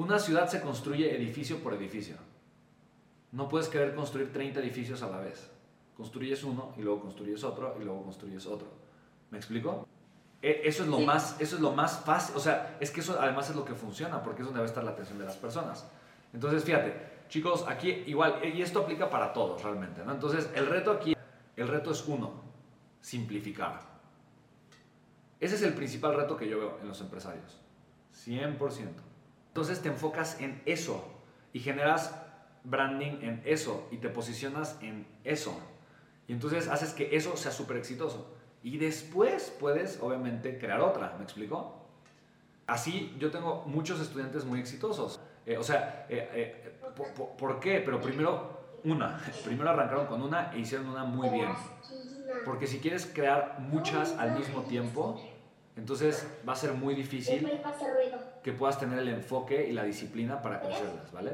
Una ciudad se construye edificio por edificio. No puedes querer construir 30 edificios a la vez. Construyes uno y luego construyes otro y luego construyes otro. ¿Me explico? E- Eso es lo Sí. más, eso es lo más fácil, o sea, es que eso además es lo que funciona, porque es donde va a estar la atención de las personas. Entonces, fíjate, chicos, aquí igual, y esto aplica para todos realmente, ¿no? Entonces, el reto aquí, el reto es uno, simplificar. Ese es el principal reto que yo veo en los empresarios, 100%. Entonces te enfocas en eso y generas branding en eso y te posicionas en eso. Y entonces haces que eso sea súper exitoso. Y después puedes, obviamente, crear otra, ¿me explico? Así yo tengo muchos estudiantes muy exitosos. Eh, o sea, eh, eh, po- po- ¿por qué? Pero primero una. Primero arrancaron con una e hicieron una muy bien. Porque si quieres crear muchas al mismo tiempo, entonces va a ser muy difícil que puedas tener el enfoque y la disciplina para crecerlas, ¿vale?